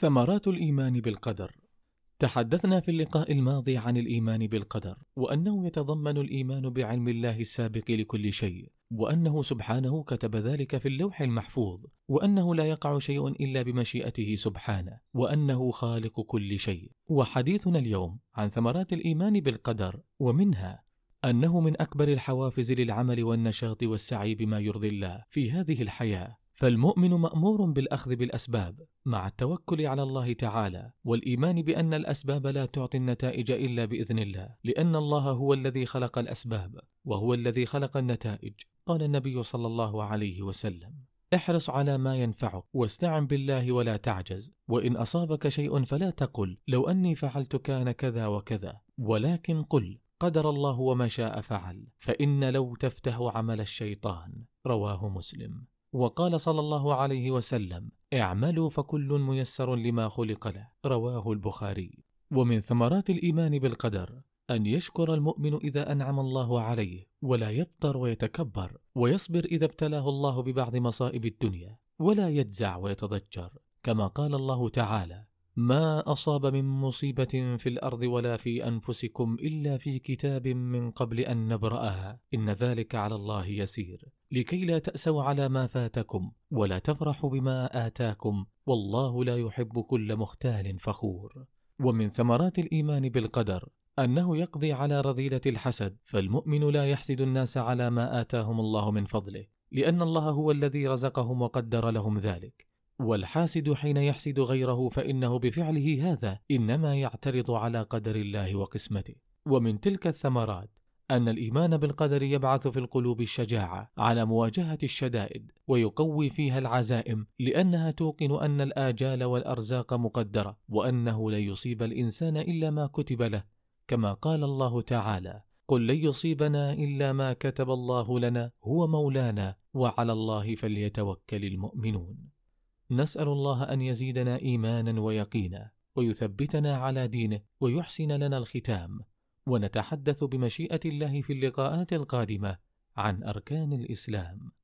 ثمرات الإيمان بالقدر. تحدثنا في اللقاء الماضي عن الإيمان بالقدر وأنه يتضمن الإيمان بعلم الله السابق لكل شيء وأنه سبحانه كتب ذلك في اللوح المحفوظ وأنه لا يقع شيء إلا بمشيئته سبحانه وأنه خالق كل شيء. وحديثنا اليوم عن ثمرات الإيمان بالقدر ومنها أنه من أكبر الحوافز للعمل والنشاط والسعي بما يرضي الله في هذه الحياة. فالمؤمن مأمور بالأخذ بالأسباب مع التوكل على الله تعالى والإيمان بأن الأسباب لا تعطي النتائج إلا بإذن الله لأن الله هو الذي خلق الأسباب وهو الذي خلق النتائج قال النبي صلى الله عليه وسلم. احرص على ما ينفعك واستعن بالله ولا تعجز وإن أصابك شيء فلا تقل لو أني فعلت كان كذا وكذا ولكن قل قدر الله وما شاء فعل فإن لو تفتح عمل الشيطان رواه مسلم. وقال صلى الله عليه وسلم اعملوا فكل ميسر لما خلق له. رواه البخاري. ومن ثمرات الإيمان بالقدر أن يشكر المؤمن إذا أنعم الله عليه ولا يبطر ويتكبر ويصبر إذا ابتلاه الله ببعض مصائب الدنيا ولا يجزع ويتضجر. كما قال الله تعالى ما أصاب من مصيبة في الأرض ولا في أنفسكم إلا في كتاب من قبل أن نبرأها إن ذلك على الله يسير. لكي لا تأسوا على ما فاتكم ولا تفرحوا بما آتاكم والله لا يحب كل مختال فخور. ومن ثمرات الإيمان بالقدر أنه يقضي على رذيلة الحسد فالمؤمن لا يحسد الناس على ما آتاهم الله من فضله لأن الله هو الذي رزقهم وقدر لهم ذلك. والحاسد حين يحسد غيره فإنه بفعله هذا إنما يعترض على قدر الله وقسمته. ومن تلك الثمرات أن الإيمان بالقدر يبعث في القلوب الشجاعة على مواجهة الشدائد ويقوي فيها العزائم لأنها توقن أن الآجال والأرزاق مقدرة وأنه لن يصيب الإنسان إلا ما كتب له كما قال الله تعالى قل لن يصيبنا إلا ما كتب الله لنا هو مولانا وعلى الله فليتوكل المؤمنون نسأل الله أن يزيدنا إيمانا ويقينا ويثبتنا على دينه ويحسن لنا الختام ونتحدث بمشيئة الله في اللقاءات القادمة عن أركان الإسلام.